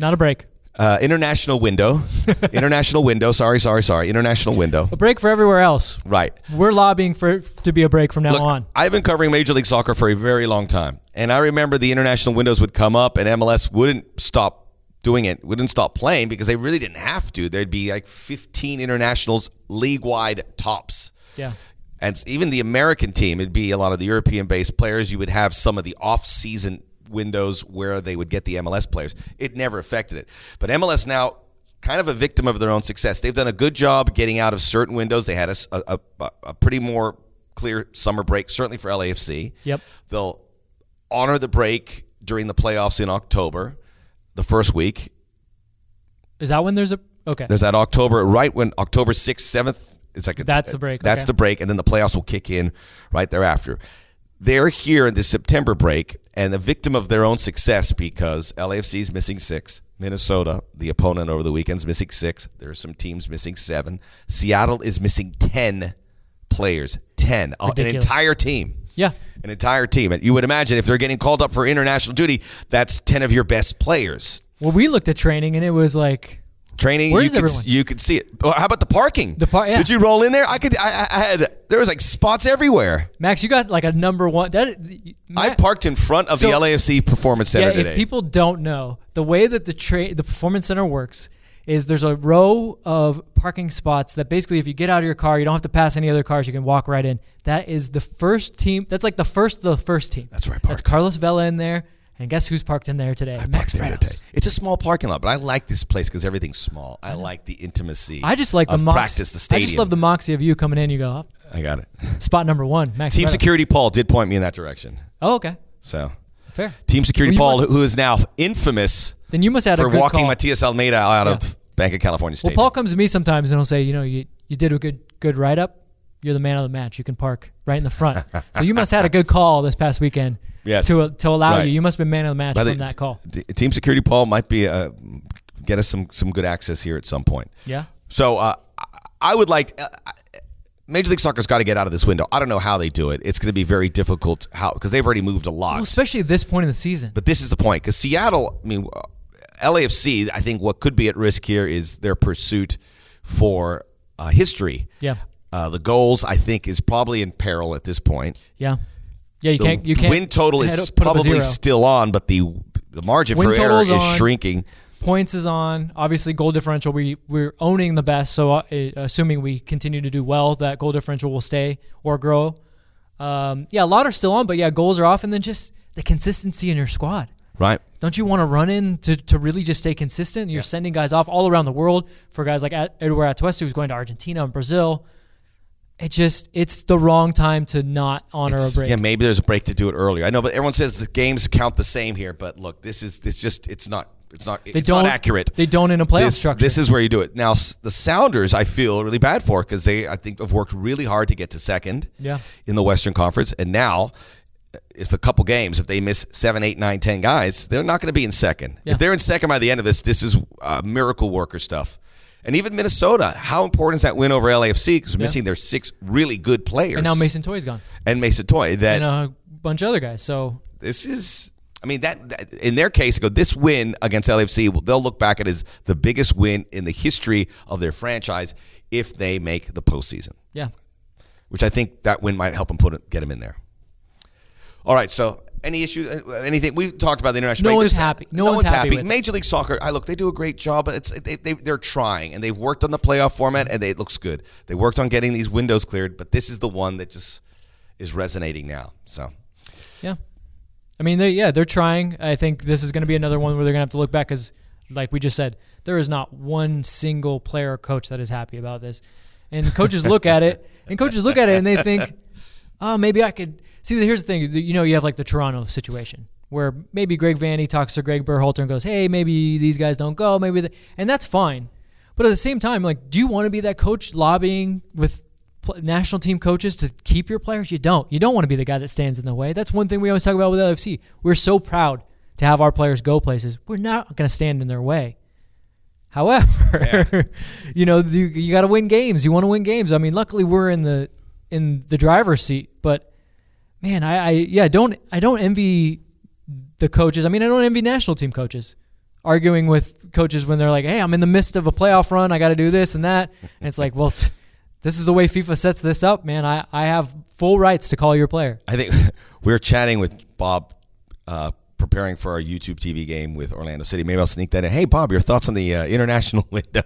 Not a break. uh, international window, international window. Sorry, sorry, sorry. International window. A break for everywhere else. Right. We're lobbying for it to be a break from now Look, on. I've been covering Major League Soccer for a very long time, and I remember the international windows would come up, and MLS wouldn't stop doing it, wouldn't stop playing because they really didn't have to. There'd be like 15 internationals league wide tops. Yeah. And even the American team, it'd be a lot of the European based players. You would have some of the off season windows where they would get the MLS players. It never affected it. But MLS now, kind of a victim of their own success. They've done a good job getting out of certain windows. They had a a pretty more clear summer break, certainly for LAFC. Yep. They'll honor the break during the playoffs in October, the first week. Is that when there's a okay? There's that October, right when October 6th, 7th, it's like a, That's the break, That's okay. the break, and then the playoffs will kick in right thereafter. They're here in the September break and the victim of their own success because LAFC is missing six. Minnesota, the opponent over the weekend, is missing six. There are some teams missing seven. Seattle is missing 10 players. 10. Uh, An entire team. Yeah. An entire team. And you would imagine if they're getting called up for international duty, that's 10 of your best players. Well, we looked at training and it was like Training, Where you could everyone? you could see it. Oh, how about the parking? The par- yeah. Did you roll in there? I could. I, I had there was like spots everywhere. Max, you got like a number one. That I parked in front of the So- LAFC Performance Yeah, Center if today. people don't know the way that the tra- the performance center works is there's a row of parking spots that basically, if you get out of your car, you don't have to pass any other cars. You can walk right in. That is the first team. That's like the first of the first team. That's right. That's Carlos Vela in there. And guess who's parked in there today? I Max there today. It's a small parking lot, but I like this place because everything's small. I mm-hmm. like the intimacy. I just like the mox- practice, the stadium. I just love the moxie of you coming in. You go up. I got it. Spot number one, Max. Team security Paul did point me in that direction. Oh, okay. So Fair. team security Well, Paul, must- who is now infamous Then you must have had for a good walking call. Matias Almeida out of Banc of California Well, Paul comes to me sometimes and he'll say, you know, you, you did a good good write up. You're the man of the match. You can park right in the front. so you must have had a good call this past weekend. Yes. To to allow Right. you, you must have been man of the match By from the- that call. Team security Paul might be uh, get us some some good access here at some point. Yeah. So uh, I- would like. Uh, Major League Soccer's got to get out of this window. I don't know how they do it. It's going to be very difficult how because they've already moved a lot. Well, especially at this point in the season. But this is the point because Seattle, I mean, LAFC, I think what could be at risk here is their pursuit for uh, history. Yeah. Uh, the goals, I think, is probably in peril at this point. Yeah. Yeah, you The can't you can't win total is up- put up a probably still on, but the the margin Win for error is on. shrinking. points is on. Obviously, goal differential. We we're owning the best. So, uh, assuming we continue to do well, that goal differential will stay or grow. Um, yeah, a lot are still on, but yeah, goals are off, and then just the consistency in your squad. Right. Don't you want to run in to, to really just stay consistent? You're sending guys off all around the world for guys like Ed- Eduardo Atuesta, who's going to Argentina and Brazil. It just it's the wrong time to not honor It's- a break. Yeah, maybe there's a break to do it earlier. I know, but everyone says the games count the same here. But look, this is this just it's not it's not they it's don't not accurate. They don't in a playoff this, structure. this is where you do it. Now, the Sounders, I feel really bad for because they, I think, have worked really hard to get to second Yeah. in the Western Conference. And now, if a couple games, if they miss seven, eight, nine, ten guys, they're not going to be in second. Yeah. If they're in second by the end of this, this is uh, miracle worker stuff. And even Minnesota, how important is that win over LAFC? Because missing their six really good players. and now Mason Toye's gone, and Mason Toye. That and a bunch of other guys. So this is I mean that, that- in their case go this win against LAFC they'll look back at as the biggest win in the history of their franchise if they make the postseason yeah, which I think that win might help them put it, get them in there all right so any issues uh, anything we've talked about the international No break. one's There's- happy. No one's happy with it. Major League Soccer I look they do a great job but it's they, they, they're trying and they've worked on the playoff format and they, it looks good they worked on getting these windows cleared but this is the one that just is resonating now so yeah. I mean, they, yeah, they're trying. I think this is going to be another one where they're going to have to look back because, like we just said, there is not one single player or coach that is happy about this. And coaches look at it, and coaches look at it, and they think, oh, maybe I could. See, here's the thing. You know, you have like the Toronto situation where maybe Greg Vanney talks to Greg Berhalter and goes, hey, maybe these guys don't go, maybe, the, and that's fine. But at the same time, like, do you want to be that coach lobbying with pl- national team coaches to keep your players? You don't. You don't want to be the guy that stands in the way. That's one thing we always talk about with the LFC. We're so proud to have our players go places. We're not going to stand in their way. However, you know you, you got to win games. You want to win games. I mean, luckily we're in the in the driver's seat. But man, I, I yeah don't I don't envy the coaches. I mean, I don't envy national team coaches arguing with coaches when they're like, "Hey, I'm in the midst of a playoff run. I got to do this and that." And it's like, well, t- this is the way FIFA sets this up, man. I I have full rights to call your player. I think we were chatting with Bob, uh, preparing for our YouTube TV game with Orlando City. Maybe I'll sneak that in. Hey, Bob, your thoughts on the uh, international window?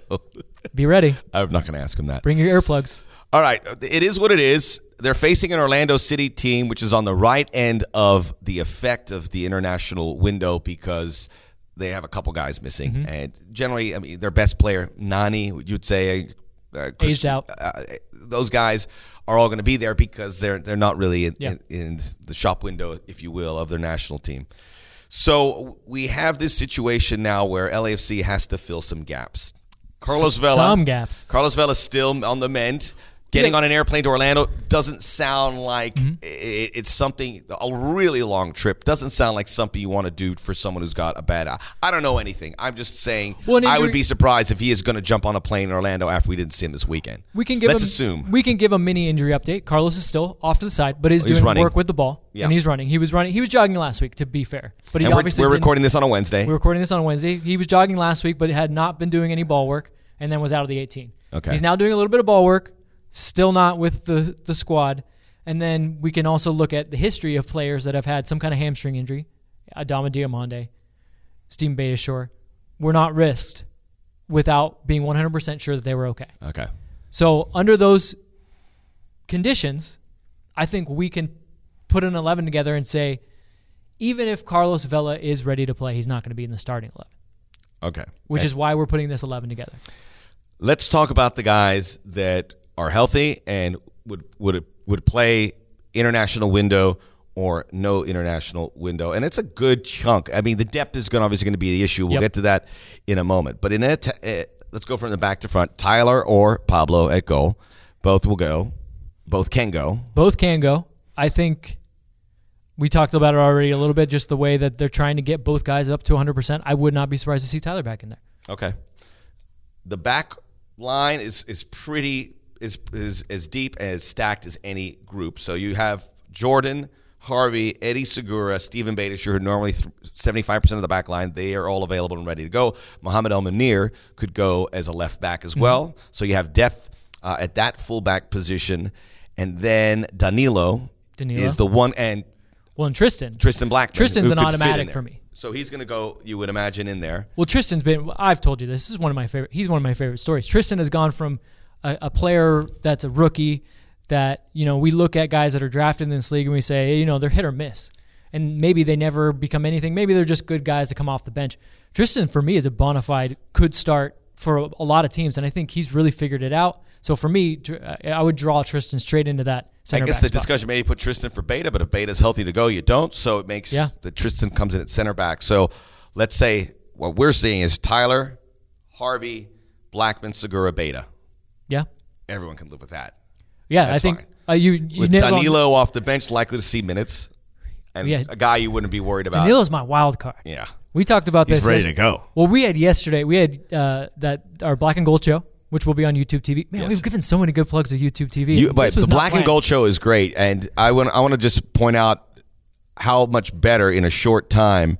Be ready. I'm not going to ask him that. Bring your earplugs. All right, it is what it is. They're facing an Orlando City team, which is on the right end of the effect of the international window because they have a couple guys missing, Mm-hmm. and generally, I mean, their best player, Nani, you'd say, uh, Chris- Aged out. uh, those guys are all going to be there because they're they're not really in, Yeah. in, in the shop window, if you will, of their national team. So we have this situation now where LAFC has to fill some gaps. Carlos Vela, Some gaps. Carlos Vela is still on the mend. Getting on an airplane to Orlando doesn't sound like Mm-hmm. it's something a really long trip. Doesn't sound like something you want to do for someone who's got a bad eye. I don't know anything. I'm just saying. Well, an I would be surprised if he is going to jump on a plane in Orlando after we didn't see him this weekend. We can give Let's him, assume. we can give a mini injury update. Carlos is still off to the side, but is He's doing running. work with the ball Yeah. and he's running. He was running. He was jogging last week, to be fair, but he and we're, obviously we're recording this on a Wednesday. We're recording this on a Wednesday. He was jogging last week, but had not been doing any ball work, and then was out of the 18. Okay. He's now doing a little bit of ball work, still not with the the squad. And then we can also look at the history of players that have had some kind of hamstring injury. Adama Diomande, Steven Beitashour, were not risked without being 100% sure that they were okay. Okay. So under those conditions, I think we can put an 11 together and say, even if Carlos Vela is ready to play, he's not going to be in the starting 11, Okay. which Okay. is why we're putting this 11 together. Let's talk about the guys that are healthy and would would would play international window or no international window, and it's a good chunk. I mean, the depth is going obviously going to be the issue. We'll Yep. get to that in a moment. But in it, uh, let's go from the back to front. Tyler or Pablo at goal, both will go. Both can go. Both can go. I think we talked about it already a little bit, just the way that they're trying to get both guys up to 100%. I would not be surprised to see Tyler back in there. Okay. The back line is is pretty is is as deep as stacked as any group. So you have Jordan, Harvey, Eddie Segura, Steven Beitashour, who normally seventy five percent of the back line. They are all available and ready to go. Mohamed El Munir could go as a left back as well. So you have depth uh, at that fullback position, and then Danilo, Danilo. is the one and Well, and Tristan. Tristan Black, Tristan's an could fit in automatic for me. So he's going to go. You would imagine in there. Well, Tristan's been. I've told you this. This is one of my favorite. He's one of my favorite stories. Tristan has gone from a, a player that's a rookie that you know we look at guys that are drafted in this league and we say you know they're hit or miss, and maybe they never become anything. Maybe they're just good guys that come off the bench. Tristan for me is a bona fide could start for a, a lot of teams, and I think he's really figured it out. So for me, I would draw Tristan straight into that. I guess the spot. discussion maybe put Tristan for Beta, but if Beta's healthy to go, you don't. So it makes Yeah. that Tristan comes in at center back. So let's say what we're seeing is Tyler, Harvey, Blackmon, Segura, Beta. Yeah, Everyone can live with that. yeah. That's I think fine. uh, you you With nailed on- Danilo off the bench, likely to see minutes, and Yeah. a guy you wouldn't be worried about. Danilo's my wild card. yeah, We talked about he's this. ready to go. Well, we had yesterday. We had uh, that our Black and Gold show, which will be on YouTube TV. Man, Yes. we've given so many good plugs to YouTube TV. You, but the not Black and. Gold show is great, and I want I want to just point out how much better in a short time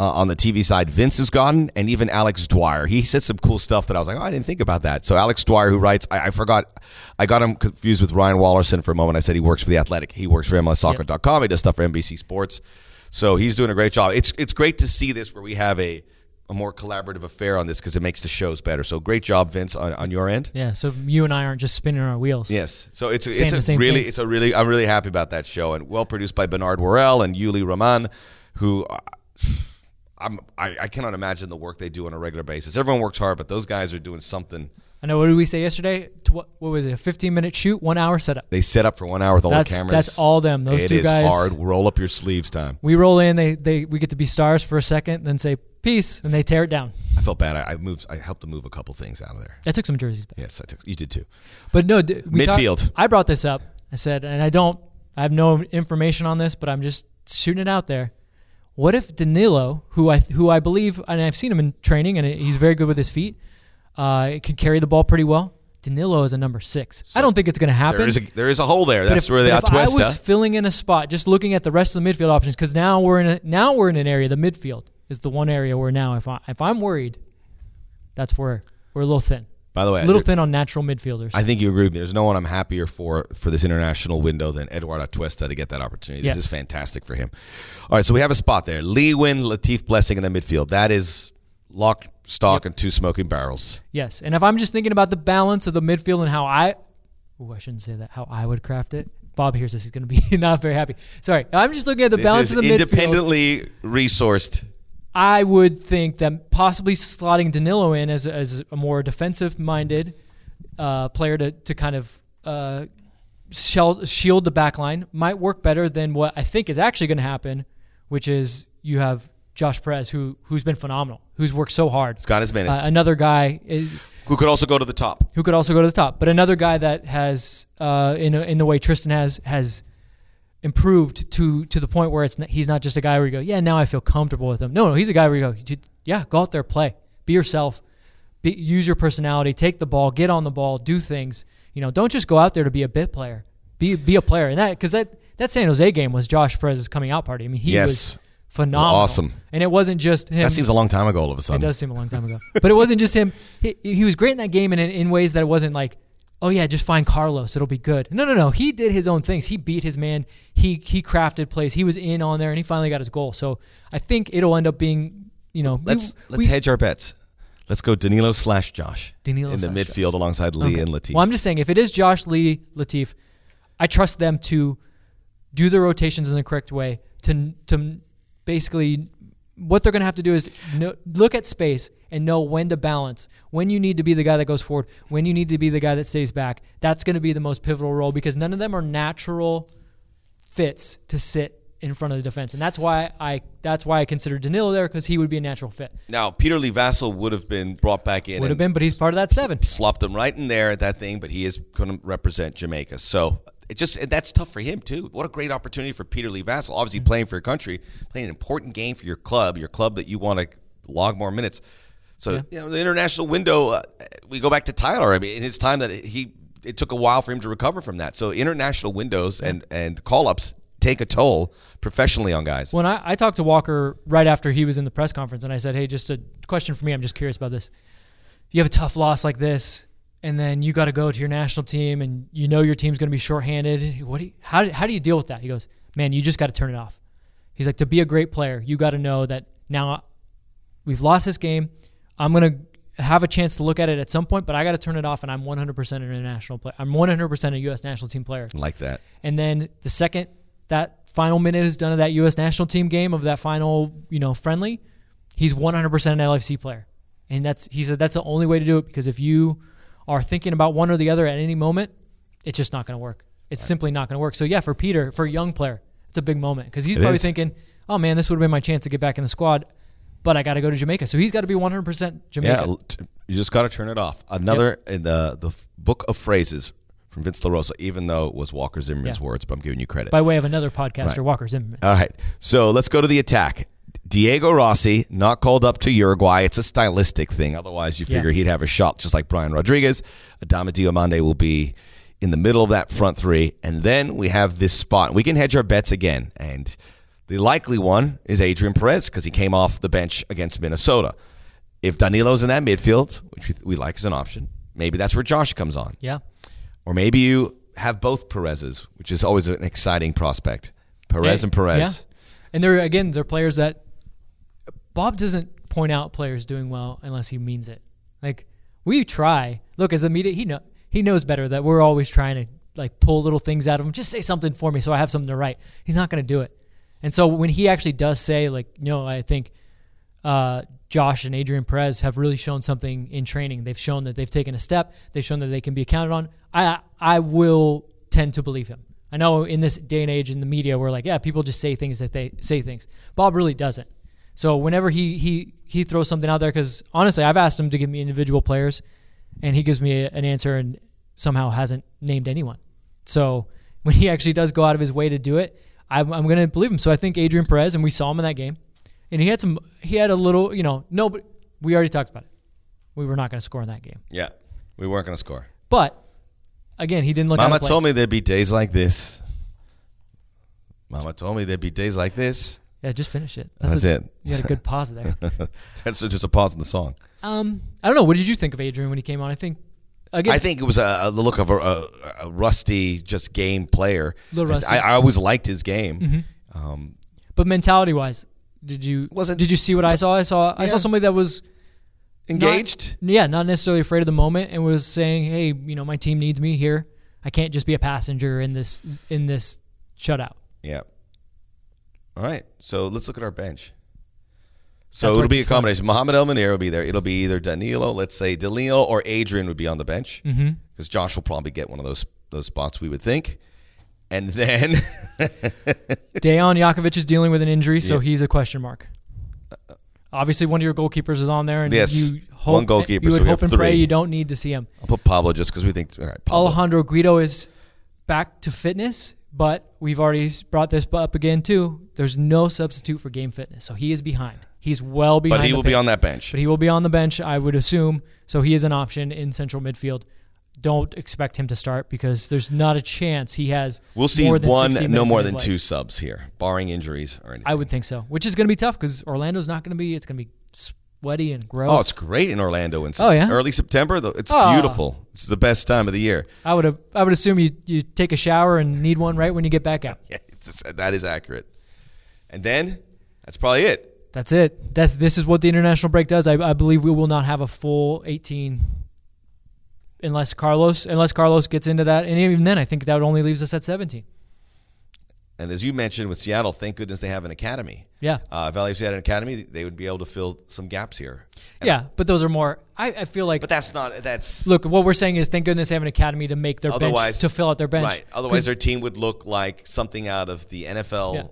uh, on the TV side Vince has gotten, and even Alex Dwyer. He said some cool stuff that I was like, oh, I didn't think about that. So Alex Dwyer, who writes, I, I forgot, I got him confused with Ryan Wallerson for a moment. I said he works for the Athletic. He works for MLSsoccer.com. He does stuff for NBC Sports. So he's doing a great job. It's it's great to see this where we have a a more collaborative affair on this because it makes the shows better. So great job, Vince, on, on your end. Yeah, so you and I aren't just spinning our wheels. Yes. So it's the it's a really things. it's a really I'm really happy about that show and well produced by Bernard Worrell and Yuli Raman, who uh, I'm I, I cannot imagine the work they do on a regular basis. Everyone works hard, but those guys are doing something. I know. What did we say yesterday? What, what was it? A 15 minute shoot, one hour setup. They set up for one hour with all That's the cameras. that's all them. Those It two is guys. hard. Roll up your sleeves time. We roll in. They they we get to be stars for a second, then say peace, and they tear it down. I felt bad. I, I moved. I helped them move a couple things out of there. I took some jerseys back. Yes, I took. You did too. But no, d- we talked- Midfield. I brought this up. I said, and I don't, I have no information on this, but I'm just shooting it out there. What if Danilo, who I who I believe, and I've seen him in training, and he's very good with his feet, uh, can carry the ball pretty well. Danilo is a number six. I don't think it's going to happen. There is a there is a hole there. That's if, where the but if I was filling in a spot, just looking at the rest of the midfield options, because now we're in a now we're in an area. The midfield is the one area where now, if I if I'm worried, that's where we're a little thin, By the way, a little thin on natural midfielders. I think you agree with me. There's no one I'm happier for for this international window than Eduardo Atuesta to get that opportunity. This Yes. is fantastic for him. All right, so we have a spot there. Lee Nguyen, Latif Blessing in the midfield. That is lock, stock, and two smoking barrels. Yes, and if I'm just thinking about the balance of the midfield and how I, oh, I shouldn't say that, how I would craft it. Bob hears this, he's going to be not very happy. Sorry, I'm just looking at the This balance of the midfield. independently resourced. I would think that possibly slotting Danilo in as, as a more defensive-minded uh, player to, to kind of uh, shell, shield the back line might work better than what I think is actually going to happen, which is you have Josh Perez, who who's been phenomenal, who's worked so hard. He's got his minutes. Uh, another guy is, who could also go to the top. who could also go to the top. But another guy that has, uh, in in the way Tristan has has improved to to the point where it's n- he's not just a guy where you go, yeah, now I feel comfortable with him. No, no, he's a guy where you go, yeah, go out there, play, be yourself, be, use your personality, take the ball, get on the ball, do things. You know, don't just go out there to be a bit player. Be be a player, and that because that that San Jose game was Josh Perez's coming out party. I mean, he Yes. was phenomenal, awesome. and it wasn't just him. That seems a long time ago. All of a sudden, It does seem a long time ago. But it wasn't just him. He, he was great in that game and in, in ways that it wasn't like, oh yeah, just find Carlos, it'll be good. No, no, no. He did his own things. He beat his man. He he crafted plays. He was in on there and he finally got his goal. So I think it'll end up being, you know, let's let's we- hedge our bets. Let's go Danilo slash Josh Danilo in the midfield alongside Lee and Latif. Well, I'm just saying, if it is Josh Lee Latif, I trust them to do the rotations in the correct way. To to basically, what they're going to have to do is know, look at space and know when to balance, when you need to be the guy that goes forward, when you need to be the guy that stays back. That's going to be the most pivotal role because none of them are natural fits to sit in front of the defense, and that's why I that's why I consider Danilo there because he would be a natural fit. now, Peter Lee Vassell would have been brought back in. Would have been, but he's part of that seven. Slopped him right in there at that thing, but he is going to represent Jamaica. So it just that's tough for him too. What a great opportunity for Peter Lee Vassell. Obviously playing for your country, playing an important game for your club, your club that you want to log more minutes. So you know the international window. Uh, we go back to Tyler. I mean, in his time that he it took a while for him to recover from that. So international windows and and call ups take a toll professionally on guys. When I, I talked to Walker right after he was in the press conference, and I said, "Hey, just a question for me. I'm just curious about this. You have a tough loss like this, and then you got to go to your national team, and you know your team's going to be shorthanded. What? Do you, how how do you deal with that?" He goes, "Man, you just got to turn it off." He's like, "To be a great player, you got to know that now we've lost this game. I'm going to have a chance to look at it at some point, but I got to turn it off, and I'm 100% an international player. I'm 100% a U.S. national team player." like that. And then the second that final minute is done of that U.S. national team game of that final, you know, friendly, he's 100% an LFC player. And that's he said that's the only way to do it because if you are thinking about one or the other at any moment, it's just not going to work. It's simply not going to work. So yeah, for Peter, for a young player, it's a big moment because he's It probably is. thinking, "Oh man, this would have been my chance to get back in the squad." But I got to go to Jamaica, so he's got to be 100% Jamaica. Yeah, you just got to turn it off. Another in the the book of phrases from Vince LaRosa, even though it was Walker Zimmerman's Yeah. words, but I'm giving you credit. By way of another podcaster, Right. Walker Zimmerman. All right, so let's go to the attack. Diego Rossi not called up to Uruguay. It's a stylistic thing. Otherwise, you figure Yeah. he'd have a shot just like Brian Rodriguez. Adama Diomande will be in the middle of that front three, and then we have this spot. We can hedge our bets again, and the likely one is Adrian Perez because he came off the bench against Minnesota. If Danilo's in that midfield, which we, we like as an option, maybe that's where Josh comes on. Yeah. Or maybe you have both Perez's, which is always an exciting prospect. Perez And- and Perez. Yeah. And they're again, they're players that Bob doesn't point out players doing well unless he means it. Like we try. Look, as a media, he know he knows better that we're always trying to like pull little things out of him. Just say something for me so I have something to write. He's not going to do it. And so when he actually does say like, you know, I think uh, Josh and Adrian Perez have really shown something in training. They've shown that they've taken a step. They've shown that they can be counted on. I I will tend to believe him. I know in this day and age in the media, we're like, yeah, people just say things that they say things. Bob really doesn't. So whenever he he he throws something out there, because honestly, I've asked him to give me individual players, and he gives me a, an answer and somehow hasn't named anyone. So when he actually does go out of his way to do it, I'm, I'm going to believe him. So I think Adrian Perez, and we saw him in that game, and he had some, he had a little, you know, no, but we already talked about it. We were not going to score in that game, Yeah, we weren't going to score. but again, he didn't look. Mama told me there'd be days like this. Mama told me there'd be days like this. Yeah, just finish it. That's a- it. You had a good pause there. That's just a pause in the song. Um, I don't know. What did you think of Adrian when he came on? I think again, I think it was a, a the look of a, a, a rusty, just game player. I, I always liked his game. Um, but mentality wise, did you Wasn't- did you see what I saw? I saw I saw somebody that was not- engaged. yeah, not necessarily afraid of the moment, and was saying, "Hey, you know, my team needs me here. I can't just be a passenger in this in this shutout." Yeah. All right. So let's look at our bench. So That's it'll be a combination. Mohamed El Munir will be there. It'll be either Danilo, let's say Danilo or Adrian would be on the bench Mm-hmm. because Josh will probably get one of those those spots. We would think, and then Dejan Jakovic is dealing with an injury, so he's a question mark. Obviously, one of your goalkeepers is on there, and Yes, you hope one goalkeeper, You would we hope and pray you don't need to see him. I'll put Pablo just because we think. All right, Pablo. Alejandro Guido is back to fitness, but we've already brought this up again too. There's no substitute for game fitness, so he is behind. He's well behind. but he will be on that bench. But he will be on the bench, I would assume. So he is an option in central midfield. Don't expect him to start because there's not a chance he has. We'll see one, 60 no more than two subs here, barring injuries or anything. I would think so, which is going to be tough because Orlando's not going to be. It's going to be sweaty and gross. Oh, it's great in Orlando in Oh, yeah? early September. though. It's Oh. beautiful. It's the best time of the year. I would have. I would assume you you take a shower and need one right when you get back out. Yeah, it's, that is accurate. And then that's probably it. That's it. That's this is what the international break does. I, I believe we will not have a full 18 unless Carlos unless Carlos gets into that, and even then, I think that only leaves us at 17. And as you mentioned with Seattle, thank goodness they have an academy. Yeah. Uh, LAFC had an academy, they would be able to fill some gaps here. Yeah, but those are more. I, I feel like. But that's not. That's look. What we're saying is, thank goodness they have an academy to make their bench to fill out their bench. right. Otherwise, their team would look like something out of the NFL Yeah.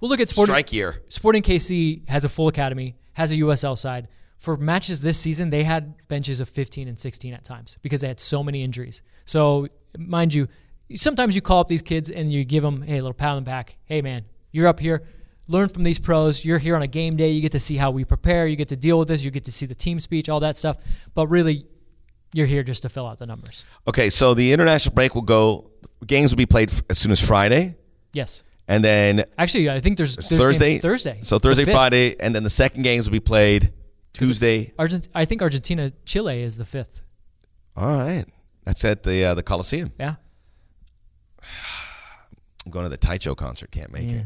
Well, look at Sporting. strike year. Sporting KC has a full academy, has a USL side. For matches this season, they had benches of 15 and 16 at times because they had so many injuries. So, mind you, sometimes you call up these kids and you give them, hey, a little pat on the back. Hey, man, you're up here. Learn from these pros. You're here on a game day. You get to see how we prepare. You get to deal with this. You get to see the team speech, all that stuff. But really, you're here just to fill out the numbers. Okay, so the international break will go. Games will be played as soon as Friday, Yes. and then Actually, I think there's, there's Thursday. Thursday. So Thursday, Friday, and then the second games will be played Tuesday. Argent- I think Argentina, Chile is the fifth. All right, that's at the uh, the Coliseum. Yeah. I'm going to the Tycho concert. Can't make it.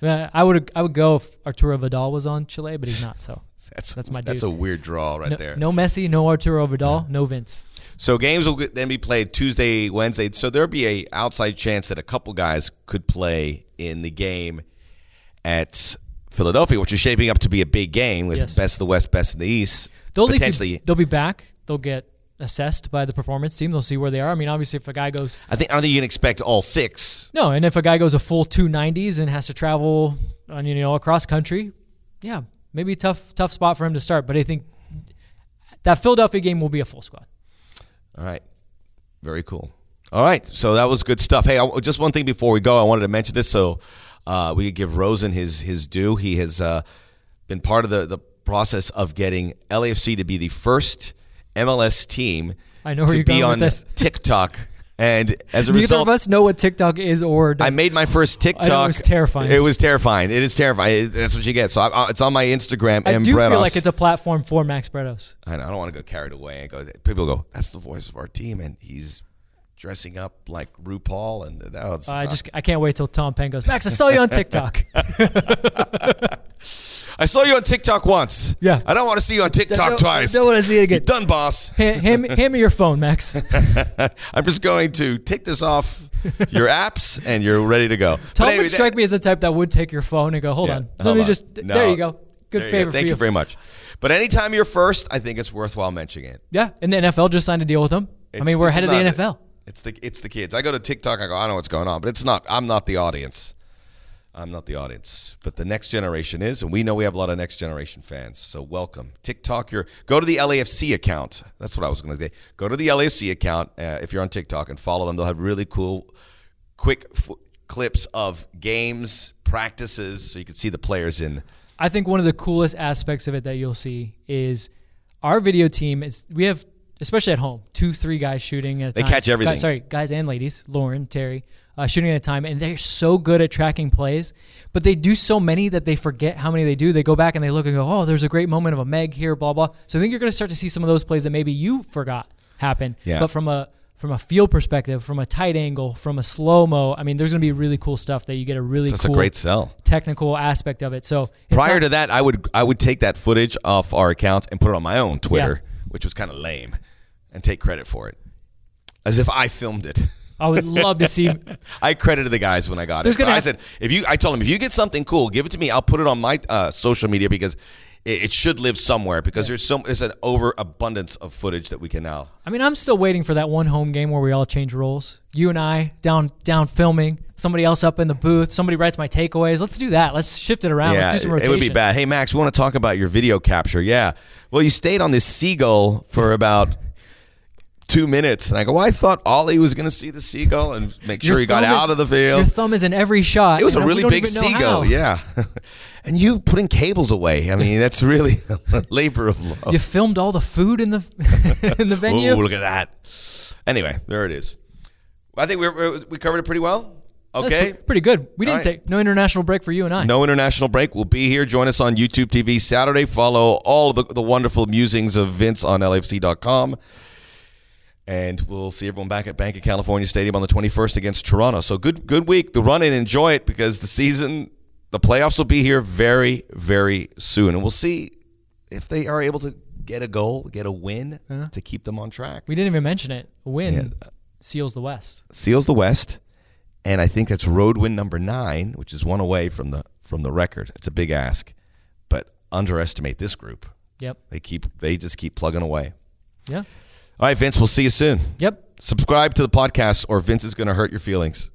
Yeah, I would I would go if Arturo Vidal was on Chile, but he's not. So That's That's my That's dude. a weird draw right no, there. no Messi, no Arturo Vidal, no Vince. So games will then be played Tuesday, Wednesday. So there'll be a outside chance that a couple guys could play in the game at Philadelphia, which is shaping up to be a big game with Yes. best of the West, best of the East. They'll potentially, be, they'll be back. They'll get assessed by the performance team. They'll see where they are. I mean, obviously, if a guy goes I think I don't think you can expect all six. no, and if a guy goes a full two nineties and has to travel on you know across country, yeah, maybe tough tough spot for him to start. But I think that Philadelphia game will be a full squad. All right, very cool. All right, so that was good stuff. Hey, I, just one thing before we go, I wanted to mention this so uh, we could give Rosen his his due. He has uh, been part of the the process of getting LAFC to be the first MLS team I know to be on this. TikTok. And as a Neither result, of us know what TikTok is or I does. made my first TikTok. was terrifying. It was terrifying. It is terrifying. It- that's what you get. So I, I- it's on my Instagram. I and do feel like it's a platform for Max Bretos. I, know, I don't want to go carried away and go. People go, "That's the voice of our team," and he's dressing up like RuPaul, and no, it's I not. just I can't wait till Tom Penn goes. Max, I saw you on TikTok. I saw you on TikTok once. Yeah. I don't want to see you on TikTok Don't- twice. don't wanna see it again. You're done, boss. hand, hand, me, hand me your phone, Max. I'm just going to take this off your apps, and you're ready to go. Tom anyway, would strike me as the type that would take your phone and go, "Hold Yeah, on, let hold me on. just." No. There you go. Good there you favor go. Thank you. you very much. But anytime you're first, I think it's worthwhile mentioning it. yeah, and the NFL just signed a deal with them. I mean, we're ahead of the NFL. It's the it's the kids. I go to TikTok. I go. I know what's going on, but it's not. I'm not the audience. I'm not the audience. But the next generation is, and we know we have a lot of next generation fans. So welcome TikTok. Your go to the LAFC account. That's what I was going to say. Go to the LAFC account uh, if you're on TikTok and follow them. They'll have really cool, quick f- clips of games, practices, so you can see the players in. I think one of the coolest aspects of it that you'll see is our video team is we have especially at home two three guys shooting at a They time. catch everything. Guys- sorry, guys and ladies, Lauren, Terry, uh, shooting at a time, and they're so good at tracking plays, but they do so many that they forget how many they do. They go back and they look and go, oh, there's a great moment of a Meg here, blah blah. So I think you're going to start to see some of those plays that maybe you forgot happen. Yeah. But from a from a field perspective, from a tight angle, from a slow mo, I mean, there's going to be really cool stuff that you get a really That's cool a great sell. technical aspect of it. So Prior not- to that, I would I would take that footage off our account and put it on my own Twitter, which was kind of lame, and take credit for it, as if I filmed it. I would love to see. I credited the guys when I got There's it. Gonna I said, if you, I told them, if you get something cool, give it to me. I'll put it on my uh, social media because it, it should live somewhere because there's so there's an overabundance of footage that we can now. I mean, I'm still waiting for that one home game where we all change roles. You and I down down filming. Somebody else up in the booth. Somebody writes my takeaways. Let's do that. Let's shift it around. yeah, Let's do some rotation. it would be bad. Hey Max, we want to talk about your video capture. Yeah, well, you stayed on this seagull for about. Two minutes, and I go. Well, I thought Ollie was going to see the seagull and make sure Your he got is- out of the field. Your thumb is in every shot. It was a really big seagull, yeah. and you putting cables away. I mean, that's really a labor of love. You filmed all the food in the in the venue. Ooh, look at that. Anyway, there it is. I think we we covered it pretty well. Okay. pre- pretty good. We didn't right. take no international break for you and I. No international break. We'll be here. Join us on YouTube TV Saturday. Follow all of the, the wonderful musings of Vince on LFC.com. And we'll see everyone back at Banc of California Stadium on the 21st against Toronto. So good good week. The run in, enjoy it because the season the playoffs will be here very, very soon, and we'll see if they are able to get a goal, get a win to keep them on track. We didn't even mention it. A win seals the West. Seals the West, and I think that's road win number nine, which is one away from the from the record. It's a big ask, but underestimate this group. Yep. They keep they just keep plugging away. Yeah. All right, Vince, we'll see you soon. Yep. Subscribe to the podcast, or Vince is going to hurt your feelings.